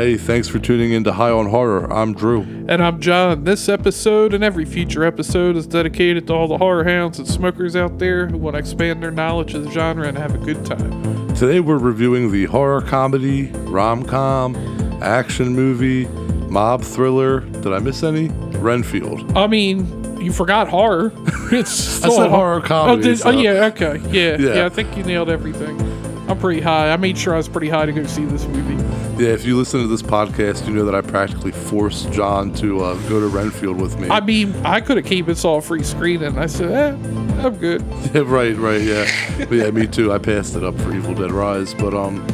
Hey, thanks for tuning in to High on Horror. I'm Drew. And I'm John. This episode and every future episode is dedicated to all the horror hounds and smokers out there who want to expand their knowledge of the genre and have a good time. Today we're reviewing the horror comedy, rom com, action movie, mob thriller. Did I miss any? Renfield. I mean, you forgot horror. It's I said a- horror oh, comedy, Oh, so- oh yeah, okay, yeah, Yeah. yeah, I think you nailed everything. I'm pretty high. I made sure I was pretty high to go see this movie. Yeah, if you listen to this podcast, you know that I practically forced John to uh, go to Renfield with me. I mean, I could have kept it all free screen, and I said, eh, I'm good. Yeah, right, right, yeah. But yeah, me too. I passed it up for Evil Dead Rise. But, um,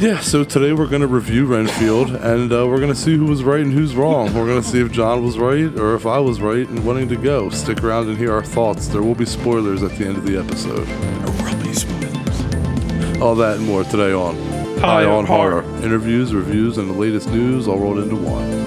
yeah, so today we're going to review Renfield and uh, we're going to see who was right and who's wrong. We're going to see if John was right or if I was right and wanting to go. Stick around and hear our thoughts. There will be spoilers at the end of the episode. All that and more today on High on Horror. Interviews, reviews, and the latest news all rolled into one.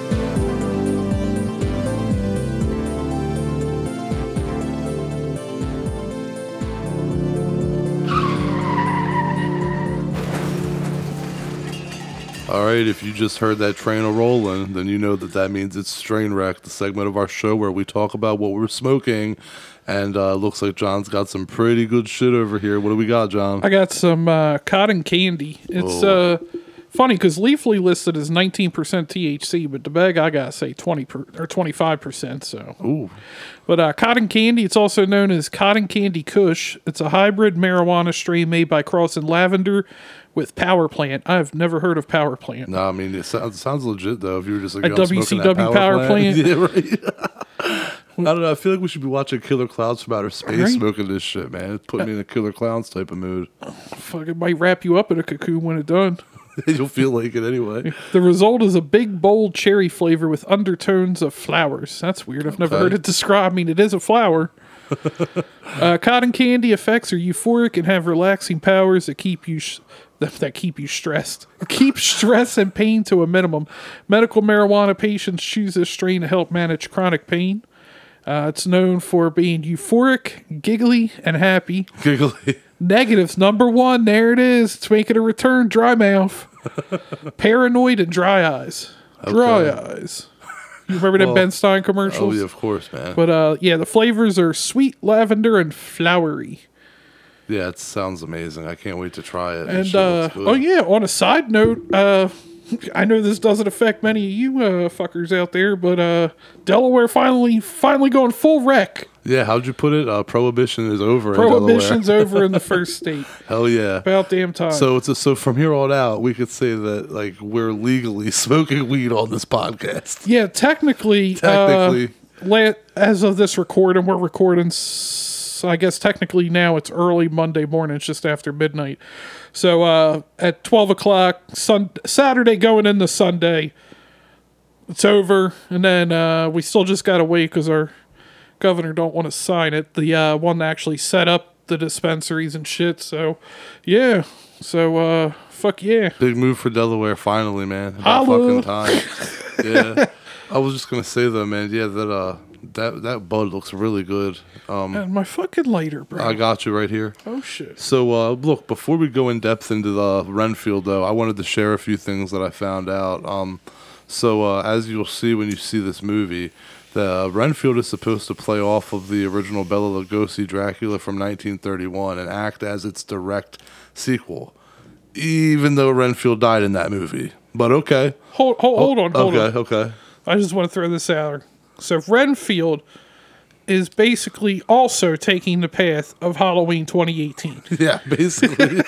All right, if you just heard that train a rolling, then you know that that means it's Strain Wreck, the segment of our show where we talk about what we're smoking. And uh, looks like John's got some pretty good shit over here. What do we got, John? I got some uh, cotton candy. It's Oh. uh, funny because Leafly listed as 19% THC, but the bag I got to say 20 per, or 25%. So, Ooh, but uh, cotton candy, it's also known as cotton candy Kush. It's a hybrid marijuana strain made by crossing lavender with power plant. I've never heard of power plant. no, I mean it sounds, sounds legit though. If you were just like A "Yo, smoking that WCW power plant? yeah, right. I don't know. I feel like we should be watching Killer Clowns from Outer Space, Right? smoking this shit, man. It's putting me in a Killer Clowns type of mood. Fuck, it might wrap you up in a cocoon when it's done. You'll feel like it anyway. The result is a big, bold cherry flavor with undertones of flowers. That's weird. I've never Okay. heard it described. I mean, it is a flower. uh, cotton candy effects are euphoric and have relaxing powers that keep you sh- that, that keep you stressed. Keep stress and pain to a minimum. Medical marijuana patients choose this strain to help manage chronic pain. Uh, it's known for being euphoric, giggly, and happy. Giggly. Negatives number one. There it is. It's making a return. Dry mouth, paranoid, and dry eyes. Dry eyes. You remember Well, Ben Stein Oh commercials? yeah, of course, man. But uh, yeah, the flavors are sweet lavender and flowery. yeah, it sounds amazing. I can't wait to try it. That And uh, oh yeah, on a side note, uh, I know this doesn't affect many of you uh, fuckers out there, but uh, Delaware finally finally going full wreck. Yeah. How'd you put it? Uh, prohibition is over. Prohibition's In over in the first state. Hell yeah. About damn time. So it's a, so from here on out, we could say that like we're legally smoking weed on this podcast. Yeah, technically, Technically. uh, la- as of this recording, we're recording. So I guess technically now it's early Monday morning. It's just after midnight. So uh, at twelve o'clock, sun- Saturday going into Sunday, it's over, and then uh, we still just gotta wait because our governor don't want to sign it. The uh, one that actually set up the dispensaries and shit. So yeah. So uh, fuck yeah. Big move for Delaware, finally, man. About Holla. fucking time. yeah. I was just gonna say though, man. Yeah, that uh, that that bud looks really good. Um, And my fucking lighter, bro. I got you right here. oh shit. So, uh, look, before we go in depth into the Renfield, though, I wanted to share a few things that I found out. Um, so, uh, as you'll see when you see this movie, the Renfield is supposed to play off of the original Bela Lugosi Dracula from 1931 and act as its direct sequel, even though Renfield died in that movie. But okay. Hold, hold, hold on, hold okay, on. okay. I just want to throw this out. So Renfield is basically also taking the path of Halloween 2018. Yeah, basically.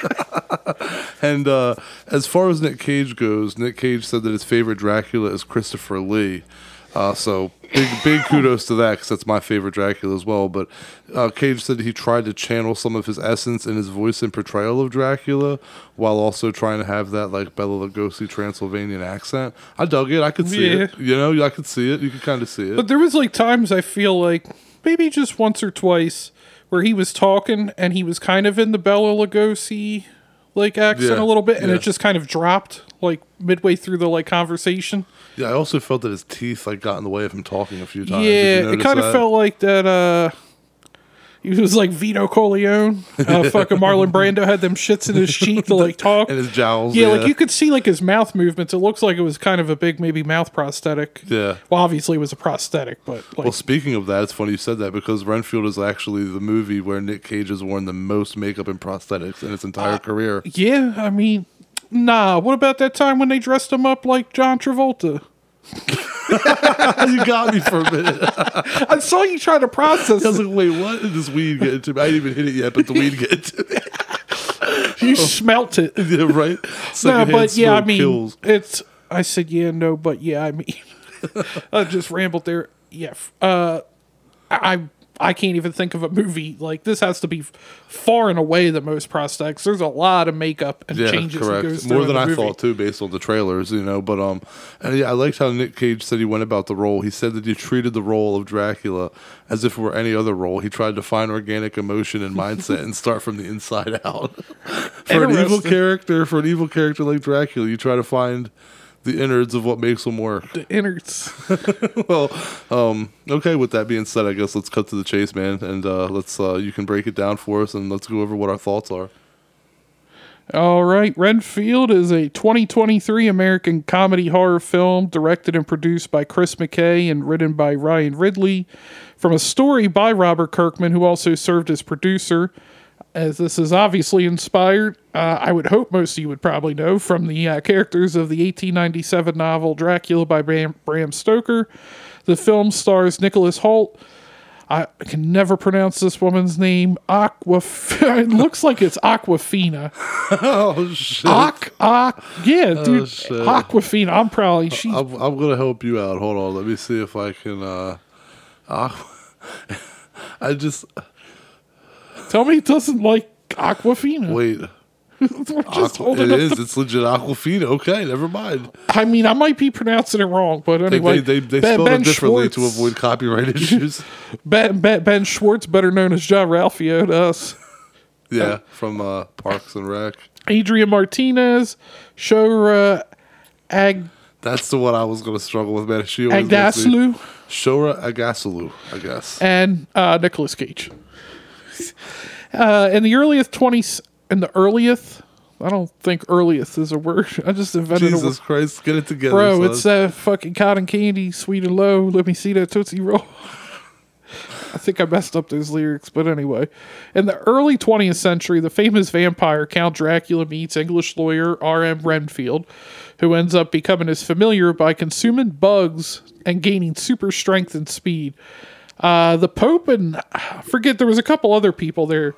and uh, as far as Nick Cage goes, Nick Cage said that his favorite Dracula is Christopher Lee. Uh, so big, big kudos to that because that's my favorite Dracula as well. But uh, Cage said he tried to channel some of his essence in his voice and portrayal of Dracula, while also trying to have that like Bela Lugosi Transylvanian accent. I dug it. I could see Yeah. it. You know, I could see it. You could kind of see it. But there was like times I feel like maybe just once or twice where he was talking and he was kind of in the Bela Lugosi like accent Yeah, a little bit and yeah. it just kind of dropped like midway through the like conversation. yeah, I also felt that his teeth like got in the way of him talking a few times. Yeah, it kind of felt like that uh He was like Vito Corleone. Uh, fucking Marlon Brando had them shits in his cheek to like talk. And his jowls. yeah, like you could see like his mouth movements. It looks like it was kind of a big maybe mouth prosthetic. Yeah. Well, obviously it was a prosthetic, but like Well, speaking of that, it's funny you said that because Renfield is actually the movie where Nick Cage has worn the most makeup and prosthetics in his Uh, entire career. yeah, I mean, nah. What about that time when they dressed him up like John Travolta? you got me for a minute. I saw you try to process I was like, wait, what? Did this weed get into me? I didn't even hit it yet, but the weed get into me. You smelt it. yeah, right? No, but yeah, I mean, kills. it's. I said yeah, no, but yeah, I mean, I just rambled there. Yeah, uh, I I can't even think of a movie like this. Has to be far and away the most prosthetics. There's a lot of makeup and Yeah, changes correct. More than I movie. thought too, based on the trailers, you know. But um, and yeah, I liked how Nick Cage said he went about the role. He said that he treated the role of Dracula as if it were any other role. He tried to find organic emotion and mindset and start from the inside out. for an evil character, for an evil character like Dracula, you try to find the innards of what makes them work. The innards. well, um, okay. With that being said, I guess let's cut to the chase, man, and uh, let's uh, you can break it down for us, and let's go over what our thoughts are. All right, Renfield is a 2023 American comedy horror film directed and produced by Chris McKay and written by Ryan Ridley, from a story by Robert Kirkman, who also served as producer. As this is obviously inspired, uh, I would hope most of you would probably know from the uh, characters of the 1897 novel Dracula by Bram, Bram Stoker. The film stars Nicholas Hoult. I can never pronounce this woman's name. Aqua. it looks like it's Aquafina. Oh shit! Aqu, aqu, yeah, dude. shit. Aquafina. I'm probably she. I'm, I'm gonna help you out. Hold on, let me see if I can. uh uh, I just Tell me it doesn't like Aquafina. wait. Just holding it is. the- It's legit Aquafina. Okay, never mind. I mean, I might be pronouncing it wrong, but anyway. they, they, they Ben- spelled Ben it differently to avoid copyright issues. Ben, ben, ben Schwartz, better known as Jean-Ralphio to us. yeah, from uh, Parks and Rec. Adrian Martinez, Shora Ag That's the one I was gonna struggle with, man. She. Agaslu, Shora Agasalu, I guess. and uh, Nicolas Cage. Uh, in the earliest twenties, in the earliest, I don't think earliest is a word. I just invented a word. Jesus Christ, get it together, Bro, son. it's uh, fucking cotton candy, sweet and low. Let me see that Tootsie Roll. I think I messed up those lyrics, but anyway. In the early 20th century, the famous vampire Count Dracula meets English lawyer R.M. Renfield, who ends up becoming his familiar by consuming bugs and gaining super strength and speed. Uh, the Pope and I forget there was a couple other people there.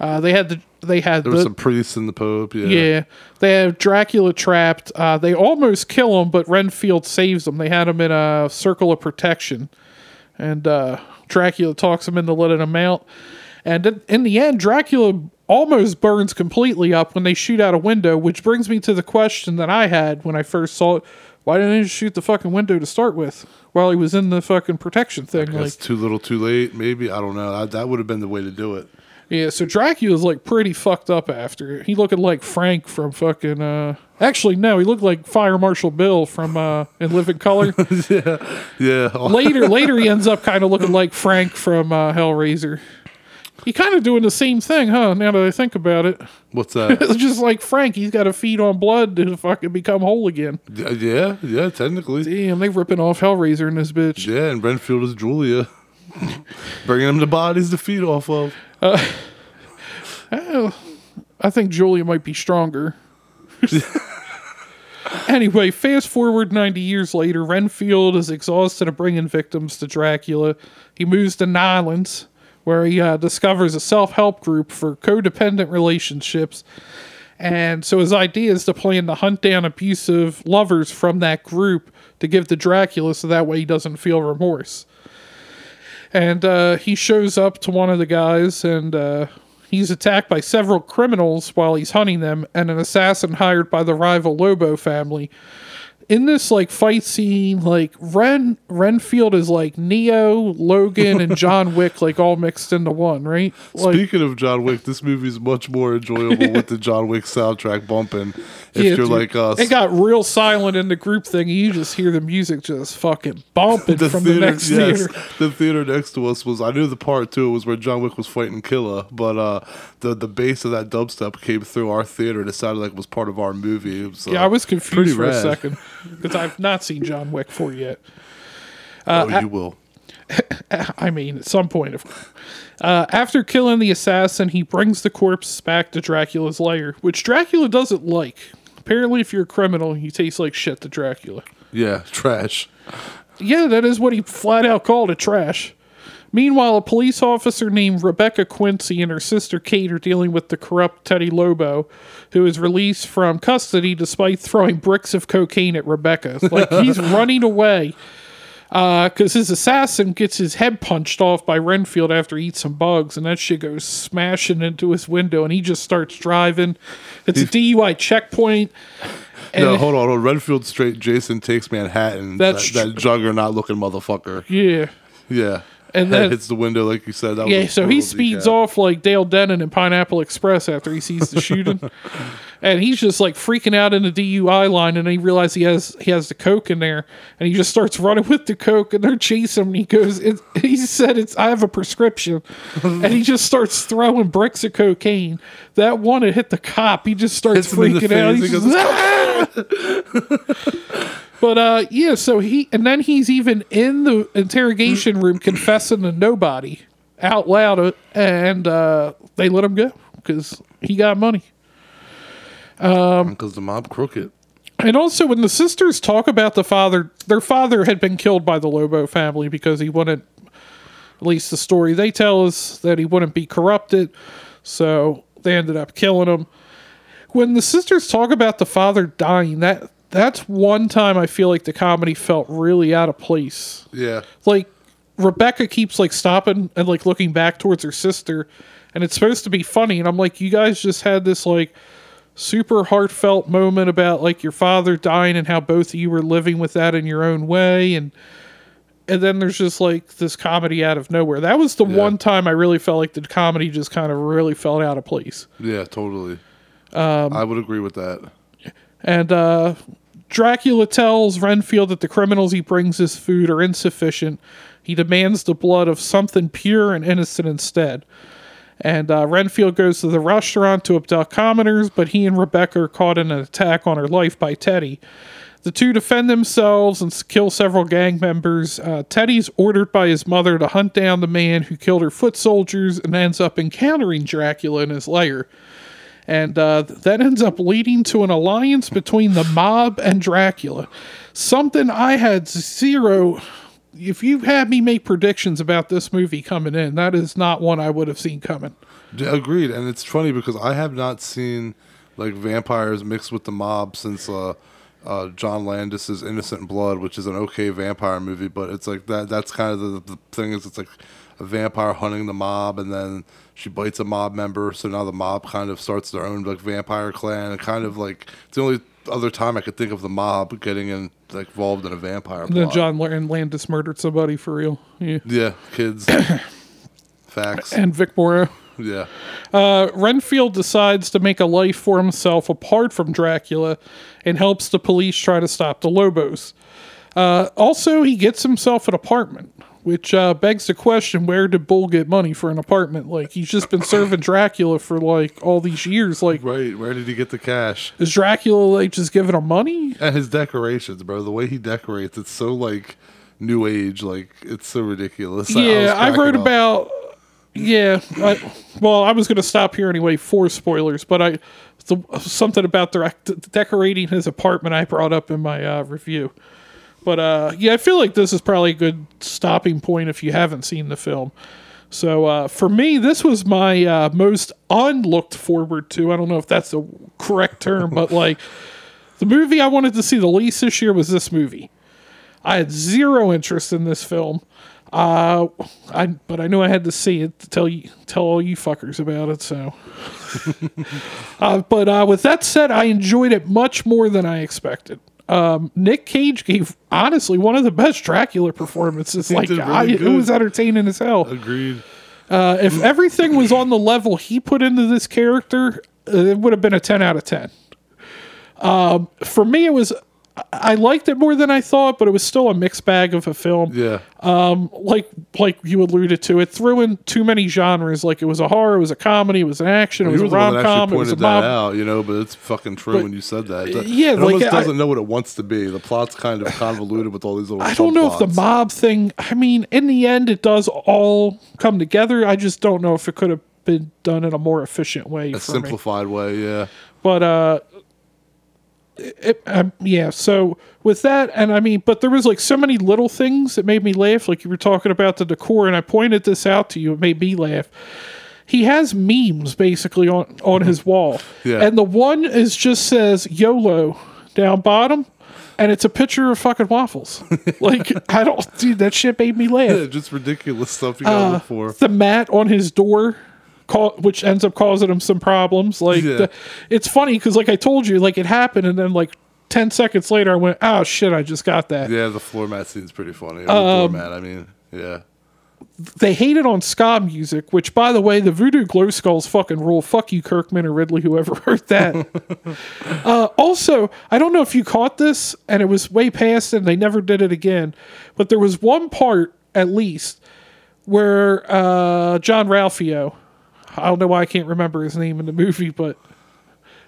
Uh, they had the they had there the was some priests in the Pope. Yeah. yeah, they have Dracula trapped. Uh, they almost kill him, but Renfield saves them. They had him in a circle of protection, and uh, Dracula talks him into letting him out. And in, in the end, Dracula almost burns completely up when they shoot out a window, which brings me to the question that I had when I first saw it: Why didn't he shoot the fucking window to start with while he was in the fucking protection thing? That's Like, too little, too late. Maybe I don't know. That, that would have been the way to do it. Yeah, so Dracula's like pretty fucked up after. He looking like Frank from fucking uh actually no, he looked like Fire Marshal Bill from uh in Living Color. Yeah, yeah. later later he ends up kind of looking like Frank from uh Hellraiser. He kind of doing the same thing, huh? Now that I think about it. What's that? It's just like Frank, he's got to feed on blood to fucking become whole again. yeah, uh, yeah, yeah, technically. Damn, they ripping off Hellraiser in this bitch. Yeah, and Renfield is Julia. Bringing them the bodies to feed off of. Oh, I think Julia might be stronger. anyway, fast forward 90 years later, Renfield is exhausted of bringing victims to Dracula. He moves to Nylands, where he uh, discovers a self help group for codependent relationships. And so his idea is to plan to hunt down abusive lovers from that group to give to Dracula so that way he doesn't feel remorse and uh, he shows up to one of the guys and uh, he's attacked by several criminals while he's hunting them and an assassin hired by the rival lobo family in this like fight scene, like Ren Renfield is like Neo, Logan, and John Wick like all mixed into one, right? Like, Speaking of John Wick, this movie is much more enjoyable with the John Wick soundtrack bumping. If yeah, you're dude, like us, it got real silent in the group thing, you just hear the music just fucking bumping the from theater, the next yes, theater. the theater next to us was. I knew the part too. It was where John Wick was fighting Killa, but uh, the the bass of that dubstep came through our theater, and it sounded like it was part of our movie. Was, uh, Yeah, I was confused for a second because I've not seen John Wick 4 yet. oh, you will. I mean, at some point. Of, uh, after killing the assassin, he brings the corpse back to Dracula's lair, which Dracula doesn't like. Apparently, if you're a criminal, you taste like shit to Dracula. Yeah, trash. Yeah, that is what he flat out called it trash. Meanwhile, a police officer named Rebecca Quincy and her sister Kate are dealing with the corrupt Teddy Lobo, who is released from custody despite throwing bricks of cocaine at Rebecca. Like he's running away uh, because his assassin gets his head punched off by Renfield after he eats some bugs, and that shit goes smashing into his window, and he just starts driving. It's a DUI checkpoint. No, hold on, hold on. Renfield straight. Jason takes Manhattan. That's that, that juggernaut looking motherfucker. yeah. Yeah, And then- hits the window like you said. That Yeah, so he speeds decap. off like Dale Denton in Pineapple Express after he sees the shooting, and he's just like freaking out in the DUI line, and he realizes he has he has the coke in there, and he just starts running with the coke, and they're chasing him. And he goes, it, he said, "It's I have a prescription," and he just starts throwing bricks of cocaine. That one had hit the cop. He just starts Hits him in the freaking out. He's he just! But uh, yeah, so he and then he's even in the interrogation room confessing to nobody out loud, uh, and uh, they let him go because he got money. Um, because the mob crooked. And also, when the sisters talk about the father, their father had been killed by the Lobo family because he wouldn't. At least the story they tell is that he wouldn't be corrupted, so they ended up killing him. When the sisters talk about the father dying, that that's one time I feel like the comedy felt really out of place. Yeah, like Rebecca keeps like stopping and like looking back towards her sister, and it's supposed to be funny. And I'm like, you guys just had this like super heartfelt moment about like your father dying and how both of you were living with that in your own way, and and then there's just like this comedy out of nowhere. That was the Yeah. one time I really felt like the comedy just kind of really felt out of place. yeah, totally. Um, I would agree with that. And uh, Dracula tells Renfield that the criminals he brings his food are insufficient. He demands the blood of something pure and innocent instead. And uh, Renfield goes to the restaurant to abduct commoners, but he and Rebecca are caught in an attack on her life by Teddy. The two defend themselves and kill several gang members. Uh, Teddy's ordered by his mother to hunt down the man who killed her foot soldiers and ends up encountering Dracula in his lair and uh, that ends up leading to an alliance between the mob and Dracula. Something I had zero. If you had me make predictions about this movie coming in, that is not one I would have seen coming. Agreed, and it's funny because I have not seen like vampires mixed with the mob since uh, uh, John Landis's Innocent Blood, which is an okay vampire movie, but it's like that. That's kind of the, the thing is it's like a vampire hunting the mob, and then she bites a mob member, so now the mob kind of starts their own like vampire clan, and kind of like it's the only other time I could think of the mob getting in like involved in a vampire. And then plot. John Lan- Landis murdered somebody for real. Yeah. yeah, kids, facts, And Vic Morrow. yeah. Uh, Renfield decides to make a life for himself apart from Dracula and helps the police try to stop the Lobos. Uh, also, he gets himself an apartment, which uh, begs the question where did Bull get money for an apartment? Like, he's just been serving Dracula for like all these years. Like, Right, where did he get the cash? is Dracula like just giving him money? And his decorations, bro. The way he decorates, it's so like new age. Like it's so ridiculous. yeah, I, cracking wrote up. about. Yeah, I, well, I was going to stop here anyway for spoilers, but I the, something about direct, decorating his apartment I brought up in my uh, review. But uh, yeah, I feel like this is probably a good stopping point if you haven't seen the film. So uh, for me, this was my uh, most unlooked forward to. I don't know if that's the correct term, but like the movie I wanted to see the least this year was this movie. I had zero interest in this film. Uh, I but I knew I had to see it to tell you tell all you fuckers about it. So, uh, but uh, with that said, I enjoyed it much more than I expected. Um, Nick Cage gave honestly one of the best Dracula performances. like really I, it was entertaining as hell. Agreed. Uh, if everything was on the level he put into this character, uh, it would have been a 10 out of 10. Um, for me, it was, I liked it more than I thought, but it was still a mixed bag of a film. Yeah. Um, like, like you alluded to, it threw in too many genres. Like it was a horror, it was a comedy, it was an action, it was you a were the one rom com, it was a that mob. out, you know, but it's fucking true when you said that. It, yeah, it like, almost doesn't know what it wants to be. The plot's kind of convoluted with all these little. I don't know if the mob thing, I mean, in the end, it does all come together. I just don't know if it could have been done in a more efficient way. a for me. simplified way, yeah. but uh it, um, yeah so with that and i mean but there was like so many little things that made me laugh like you were talking about the decor and i pointed this out to you it made me laugh. He has memes basically on on his wall. Yeah. and the one is just says yolo down bottom and it's a picture of fucking waffles. Like i don't dude that shit made me laugh. Yeah, just ridiculous stuff you gotta look for. the mat on his door which ends up causing him some problems like Yeah. the, it's funny because like i told you like it happened and then like 10 seconds later i went oh shit i just got that Yeah, the floor mat scene's pretty funny. Um, doormat, I mean, yeah. they hated on ska music which by the way the voodoo glow skulls fucking rule fuck you kirkman or ridley whoever wrote that uh, also i don't know if you caught this and it was way past and they never did it again but there was one part at least where uh, Jean-Ralphio i don't know why i can't remember his name in the movie but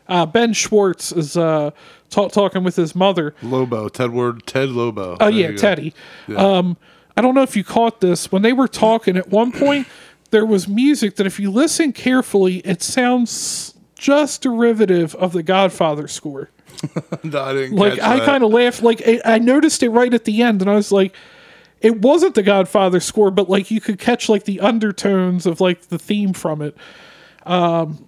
uh, ben schwartz is uh, ta- talking with his mother Lobo, Ted Word, Ted Lobo. Oh yeah. Teddy. Um, I don't know if you caught this when they were talking. At one point, there was music that, if you listen carefully, it sounds just derivative of the Godfather score. no, I didn't Like I kind of laughed. Like I, I noticed it right at the end, and I was like, it wasn't the Godfather score, but like you could catch like the undertones of like the theme from it. Um,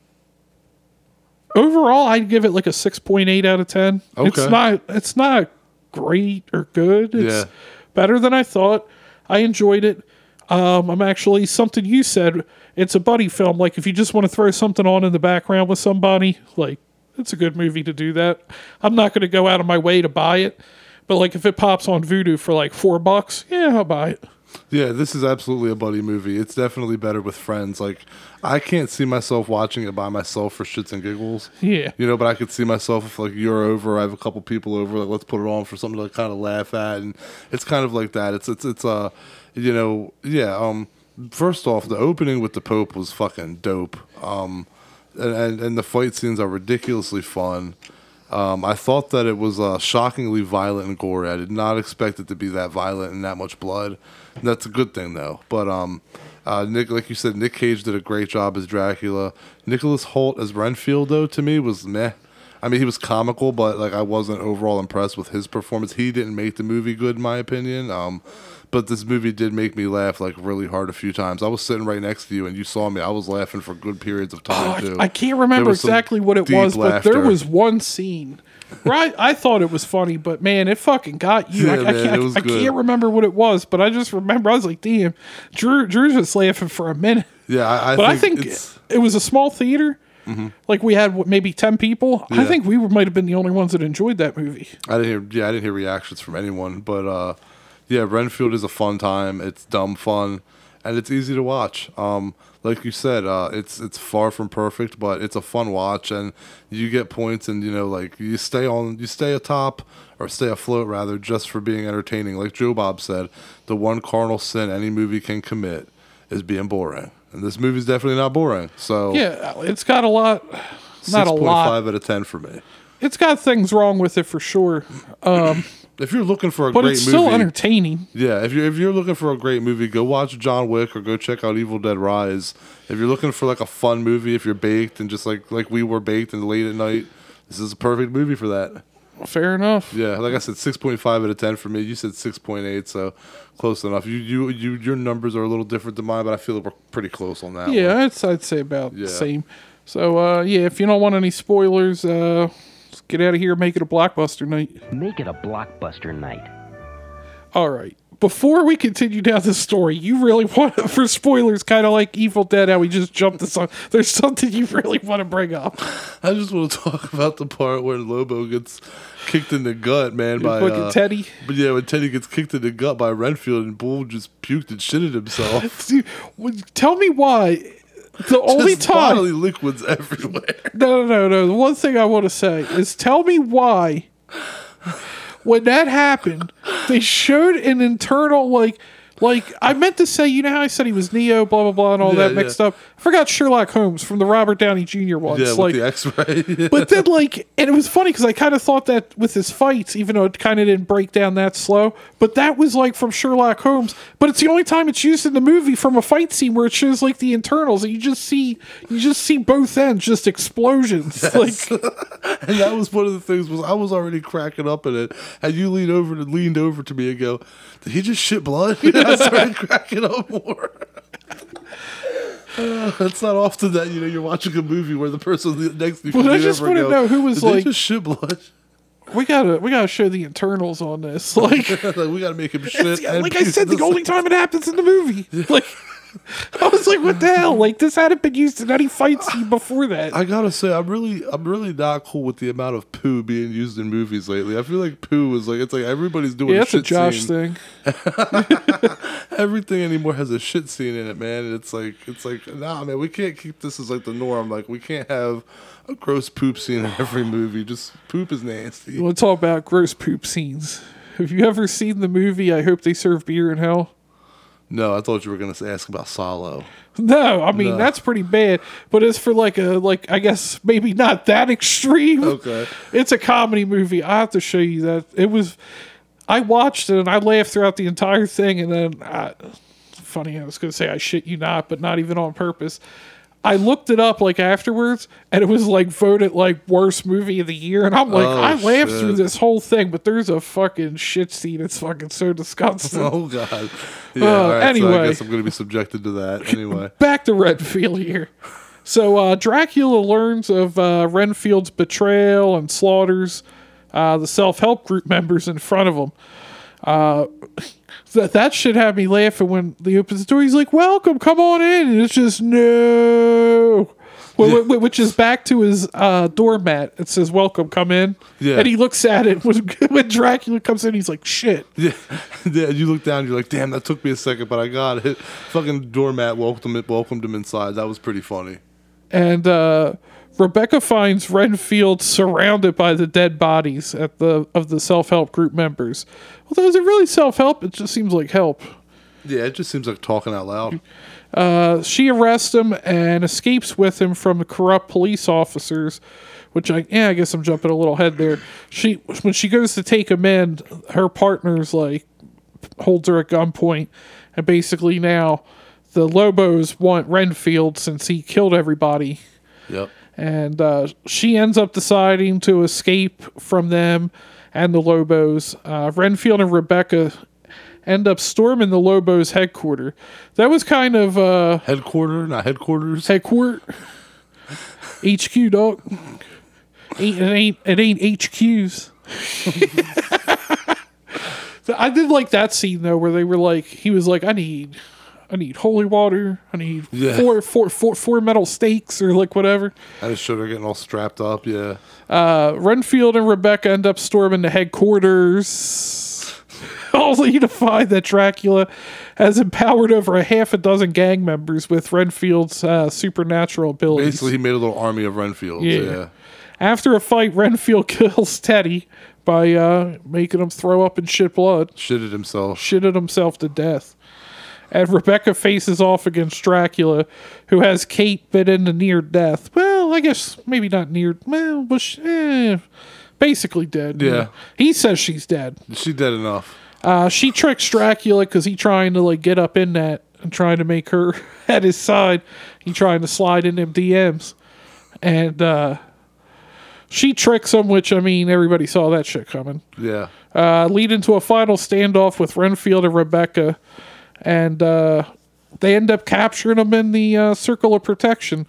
overall, I'd give it like a six point eight out of ten. Okay. It's not. It's not great or good. It's Yeah. better than I thought. I enjoyed it. Um, I'm actually something you said. It's a buddy film. Like if you just want to throw something on in the background with somebody, like it's a good movie to do that. I'm not going to go out of my way to buy it, but like if it pops on Vudu for like four bucks, yeah, I'll buy it. Yeah, this is absolutely a buddy movie. It's definitely better with friends. Like, I can't see myself watching it by myself for shits and giggles. Yeah. You know, but I could see myself if like you're over, I have a couple people over, like let's put it on for something to kind of laugh at, and it's kind of like that. It's it's it's uh, you know, yeah. Um, first off, the opening with the Pope was fucking dope. Um, and and, and the fight scenes are ridiculously fun. Um, I thought that it was uh, shockingly violent and gory. I did not expect it to be that violent and that much blood. That's a good thing though. But um, uh, Nick, like you said, Nick Cage did a great job as Dracula. Nicholas Hoult as Renfield though to me was meh. I mean, he was comical, but like I wasn't overall impressed with his performance. He didn't make the movie good, in my opinion. Um, but this movie did make me laugh like really hard a few times. I was sitting right next to you, and you saw me. I was laughing for good periods of time Oh, too. I, I can't remember exactly what it was, but there was one scene. Right, I thought it was funny, but man, it fucking got you. I, Yeah, I man, can't, it was I can't remember what it was, but I just remember I was like, "Damn, Drew, Drew's just laughing for a minute." Yeah, I, I But think, I think it's, it was a small theater. Like we had what, maybe ten people. I think we might have been the only ones that enjoyed that movie. I didn't hear. Yeah, I didn't hear reactions from anyone. But uh, yeah, Renfield is a fun time. It's dumb fun, and it's easy to watch. Um, like you said, uh, it's it's far from perfect, but it's a fun watch, and you get points, and you know, like you stay on, you stay atop or stay afloat rather, just for being entertaining. Like Joe Bob said, the one carnal sin any movie can commit is being boring, and this movie's definitely not boring. So Yeah, it's got a lot. Not six a lot. five out of ten for me. It's got things wrong with it for sure, um, If you're looking for a but great it's still movie, entertaining. Yeah, if you're if you're looking for a great movie, go watch John Wick or go check out Evil Dead Rise. If you're looking for like a fun movie, if you're baked and just like like we were baked and late at night, this is a perfect movie for that. Fair enough. Yeah, like I said, six point five out of ten for me. You said six point eight, so close enough. You you you your numbers are a little different than mine, but I feel like we're pretty close on that. Yeah, I'd, I'd say about Yeah. the same. So, uh, yeah, if you don't want any spoilers, uh, just get out of here make it a blockbuster night. Make it a blockbuster night. All right. before we continue down the story, you really want for spoilers, kind of like Evil Dead, how we just jumped this on. There's something you really want to bring up. I just want to talk about the part where Lobo gets kicked in the gut, man, by uh, Teddy. But yeah, when Teddy gets kicked in the gut by Renfield and Bull just puked and shitted himself. Dude, tell me why. The only time. bodily liquids everywhere. No, no, no, no. The one thing I want to say is tell me why, when that happened, they showed an internal, like, like, I meant to say, you know how I said he was Neo, blah, blah, blah, and all Yeah, that mixed yeah. up? I forgot Sherlock Holmes from the Robert Downey Jr. ones. Yeah, like, the X-ray. but then, like, and it was funny because I kind of thought that with his fights, even though it kind of didn't break down that slow, but that was like from Sherlock Holmes. But it's the only time it's used in the movie from a fight scene where it shows like the internals, and you just see you just see both ends, just explosions. Like, and that was one of the things was I was already cracking up at it, and you leaned over to leaned over to me and go, "Did he just shit blood?" And I started cracking up more. Uh, it's not often that you know you're watching a movie where the person next to you. Well, I just wanna know who was "Did like- just shit blood. we gotta we gotta show the internals on this. Like, like, we got to make him shit. and like I said, the only time it happens in the movie. Like, I was like, what the hell? Like, this hadn't been used in any fight scene before that. I gotta say, I'm really, I'm really not cool with the amount of poo being used in movies lately. I feel like poo is like it's like everybody's doing yeah, a that's a shit Josh scene. thing. Everything anymore has a shit scene in it, man. And it's like, it's like, nah, man, we can't keep this as like the norm. Like, we can't have a gross poop scene in every movie. Just poop is nasty. Let's talk about gross poop scenes. Have you ever seen the movie I Hope They Serve Beer in Hell? No, I thought you were gonna ask about Solo. No, I mean No. that's pretty bad. But it's for like a like I guess maybe not that extreme. Okay. It's a comedy movie. I have to show you that. It was I watched it and I laughed throughout the entire thing and then I, funny I was gonna say I shit you not, but not even on purpose. I looked it up like afterwards and it was like voted like worst movie of the year and I'm like Oh, I laughed shit. through this whole thing, but there's a fucking shit scene. It's fucking so disgusting. Oh God. Yeah. Uh, right, so I guess I'm gonna be subjected to that anyway. back to Renfield here. So uh, Dracula learns of uh, Renfield's betrayal and slaughters uh, the self-help group members in front of him. That that should have me laughing when he opens the door. He's like, "Welcome, come on in," and it's just no. Wh- Which is back to his uh, doormat. It says, "Welcome, come in." Yeah. And he looks at it when, when Dracula comes in. He's like, "Shit." Yeah, yeah. You look down, you're like, "Damn, that took me a second, but I got it." Fucking doormat welcomed him, welcomed him inside. That was pretty funny. And uh, Rebecca finds Renfield surrounded by the dead bodies at the of the self help group members. Although is it really self help? It just seems like help. Yeah, it just seems like talking out loud. Uh, she arrests him and escapes with him from the corrupt police officers. Which I yeah, I guess I'm jumping a little ahead there. She when she goes to take him in, her partner's like holds her at gunpoint, and basically now the Lobos want Renfield since he killed everybody Yep. and uh, she ends up deciding to escape from them and the Lobos. Uh, Renfield and Rebecca end up storming the Lobos headquarters. That was kind of uh, Headquarter, not headquarters. headquarter HQ dog. Ain't, it ain't it ain't HQs. I did like that scene though, where they were like, he was like, I need. I need holy water. I need Yeah. four, four, four, four metal stakes or like whatever. I just showed her getting all strapped up. Yeah. Uh, Renfield and Rebecca end up storming the headquarters, only to find that Dracula has empowered over a half a dozen gang members with Renfield's uh, supernatural abilities. Basically, he made a little army of Renfields. Yeah. Yeah. After a fight, Renfield kills Teddy by uh, making him throw up and shit blood, Shitted himself. shitted himself to death. And Rebecca faces off against Dracula, who has Kate bit into near death. Well, I guess maybe not near. Well, but she, eh, basically dead. Yeah. He says she's dead. She dead enough. Uh, she tricks Dracula because he trying to like get up in that and trying to make her at his side. He trying to slide in them DMs, and uh, she tricks him. Which I mean, everybody saw that shit coming Yeah. uh, lead into a final standoff with Renfield and Rebecca, and uh, they end up capturing them in the uh, circle of protection,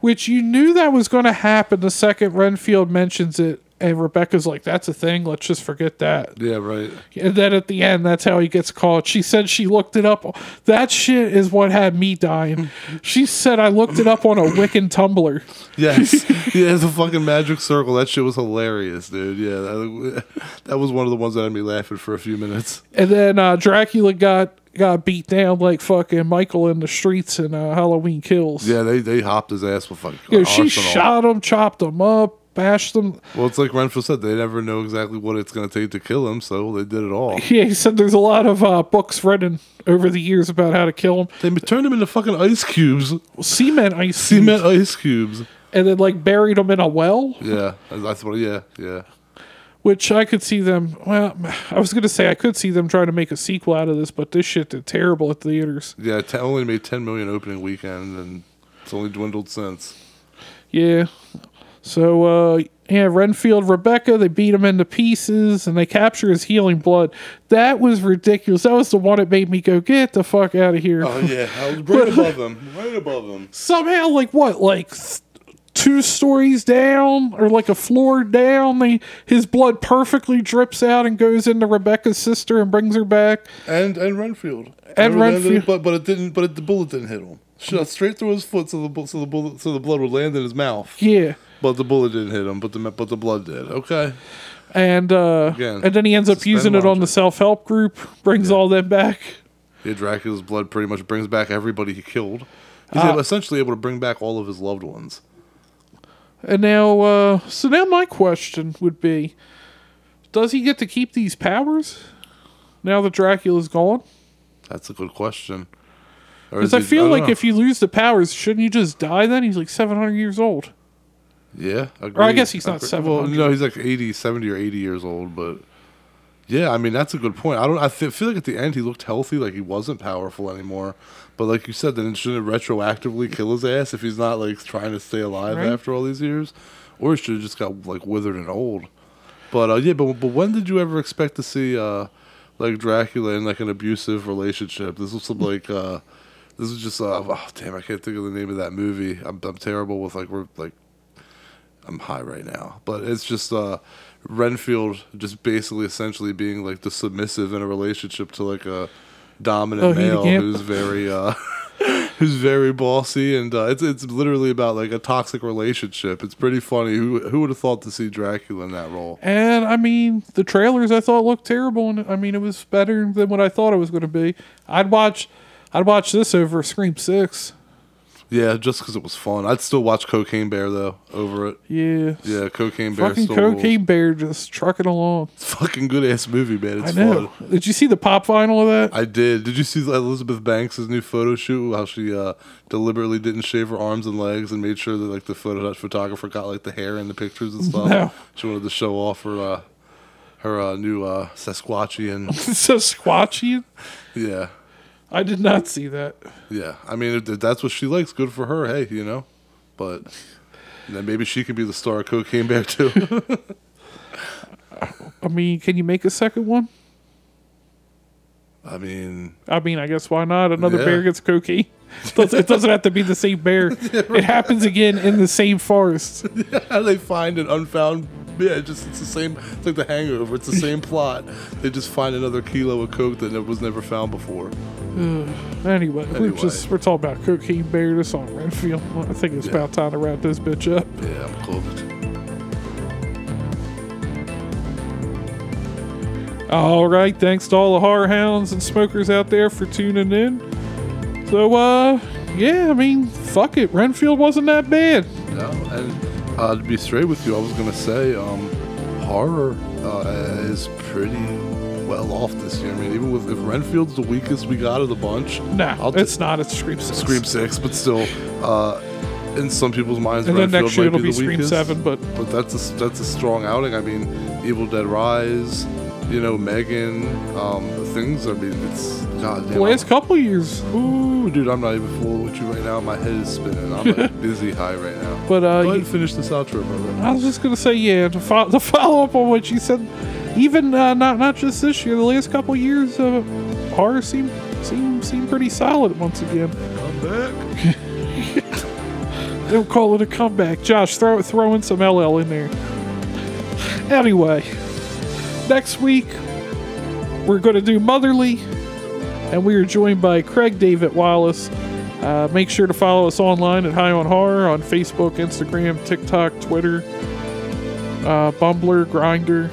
which you knew that was going to happen the second Renfield mentions it And Rebecca's like, "That's a thing. Let's just forget that." Yeah, right. And then at the end, that's how he gets caught. She said she looked it up. That shit is what had me dying. She said I looked it up on a Wiccan Tumblr. Yes. yeah, it's a fucking magic circle. That shit was hilarious, dude. Yeah, that, that was one of the ones that had me laughing for a few minutes. And then uh, Dracula got got beat down like fucking Michael in the streets in uh, Halloween Kills. Yeah, they, they hopped his ass with fucking know, she arsenal. shot him, chopped him up, bashed him. Well, it's like Renfield said, they never know exactly what it's going to take to kill him, so they did it all. Yeah, he said there's a lot of uh, books written over the years about how to kill him. They turned him into fucking ice cubes, Cement ice, cement ice cubes. and then like buried him in a well. Yeah, that's what. Yeah, yeah. Which I could see them. Well, I was gonna say I could see them trying to make a sequel out of this, but this shit did terrible at theaters. Yeah, it only made 10 million opening weekend, and it's only dwindled since. Yeah. So uh yeah, Renfield, Rebecca, they beat him into pieces and they capture his healing blood. That was ridiculous. That was the one that made me go, get the fuck out of here. Oh yeah, I was right above them, right above him. Somehow, like what, like two stories down or like a floor down, they his blood perfectly drips out and goes into Rebecca's sister and brings her back. And and Renfield. And Renfield. but but it didn't. But it, the bullet didn't hit him. Shot straight through his foot, so the so the bullet so the blood would land in his mouth. Yeah. But the bullet didn't hit him. But the but the blood did. Okay. And uh Again, and then he ends up using it on the self help group, brings all them back. Yeah, Dracula's blood pretty much brings back everybody he killed. He's able- essentially able to bring back all of his loved ones. And now, uh, so now my question would be Does he get to keep these powers now that Dracula's gone? That's a good question. Because I he- feel don't like know. if you lose the powers, shouldn't you just die then? He's like 700 years old. Yeah, Or I guess he's not Agree- 700. Well, no, he's like 80, 70 or 80 years old, but yeah, I mean, that's a good point. I don't I th- feel like at the end he looked healthy, like he wasn't powerful anymore. But like you said, then it shouldn't retroactively kill his ass if he's not like trying to stay alive Right. after all these years, or he should have just got like withered and old. But uh, yeah, but but when did you ever expect to see uh, like Dracula in like an abusive relationship? This was some like uh, this is just uh, oh damn, I can't think of the name of that movie. I'm I'm terrible with like we're like I'm high right now, but it's just uh, Renfield just basically essentially being like the submissive in a relationship to like a dominant Oh, male who's very uh, who's very bossy, and uh, it's it's literally about like a toxic relationship. It's pretty funny. Who who would have thought to see Dracula in that role? And I mean, the trailers I thought looked terrible, and I mean, it was better than what I thought it was going to be. I'd watch, I'd watch this over Scream Six. Yeah, just because it was fun. I'd still watch Cocaine Bear though over it. Yeah, Yeah, Cocaine Bear. fucking still rules. Cocaine Bear just trucking along. It's fucking good ass movie, man. It's I know. fun. Did you see the pop vinyl of that? I did. Did you see Elizabeth Banks' new photo shoot? How she uh, deliberately didn't shave her arms and legs and made sure that like the photo photographer got like the hair in the pictures and stuff. No. She wanted to show off her uh, her uh, new uh, Sasquatchian. so squatchy. yeah, I did not see that. yeah. I mean, if, that's what she likes, good for her. Hey, you know, but then maybe she could be the star of Cocaine Bear too. I mean, can you make a second one? I mean, I mean, I guess why not? Another Yeah. bear gets cocaine. It doesn't have to be the same bear. It happens again in the same forest. how they find an unfound. Yeah, just it's the same. It's like the Hangover. It's the same plot. They just find another kilo of coke that was never found before. Anyway, we're just we're talking about cocaine bear. This on Renfield. I think it's Yeah. about time to wrap this bitch up. Yeah, I'm cooked. All right, thanks to all the horror hounds and smokers out there for tuning in. So, uh, yeah, I mean, fuck it, Renfield wasn't that bad. No, and uh, to be straight with you, I was gonna say, um, horror uh, is pretty well off this year. I mean, even with if Renfield's the weakest we got of the bunch, Nah, I'll it's not. It's Scream Six. Scream Six, but still, uh, in some people's minds, And then next year might it'll be the Scream weakest. Seven, but But that's a that's a strong outing. I mean, Evil Dead Rise, you know, Megan, um, things. I mean, it's goddamn. the last couple years. Ooh, dude, I'm not even fooling with you right now. My head is spinning. I'm like busy high right now. But uh, Go ahead you- and finish this outro, brother. I was just gonna say, yeah, to, fo- to follow up on what you said, even uh, not not just this year, the last couple years, uh, horror seem seem seem pretty solid once again. Come back. Don't call it a comeback, Josh. Throw throw in some LL in there. Anyway, next week we're going to do Motherly, and we are joined by Craig David Wallace. Uh, make sure to follow us online at High on Horror on Facebook, Instagram, TikTok, Twitter, uh, Bumbler, Grinder.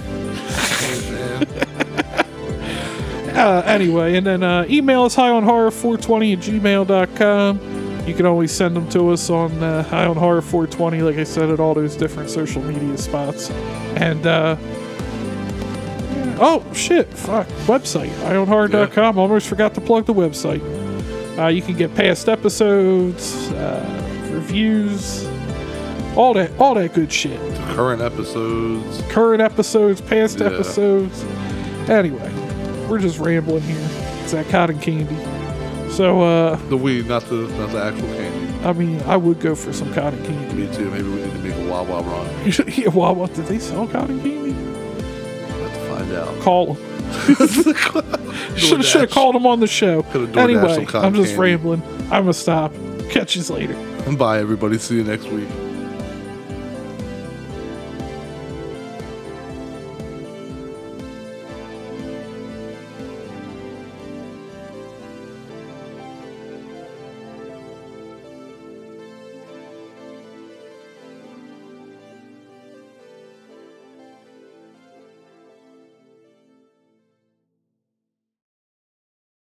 uh, anyway, and then uh, email us highonhorror420 at gmail.com. You can always send them to us on uh, High on Horror 420, like I said, at all those different social media spots. And, uh. Oh, shit, fuck, website, highonhorror.com. Almost forgot to plug the website. Uh, you can get past episodes, uh, reviews, all that, all that good shit. Current episodes. Current episodes, past Yeah. episodes. Anyway, we're just rambling here. It's that cotton candy. So, uh, The weed, not the not the actual candy. I mean, I would go for some cotton candy. Me too. Maybe we need to make a Wawa run. yeah, what did they sell cotton candy? Call. Should have called him on the show. Anyway, I'm just candy. rambling. I'm gonna stop. Catch you later. Bye, everybody. See you next week.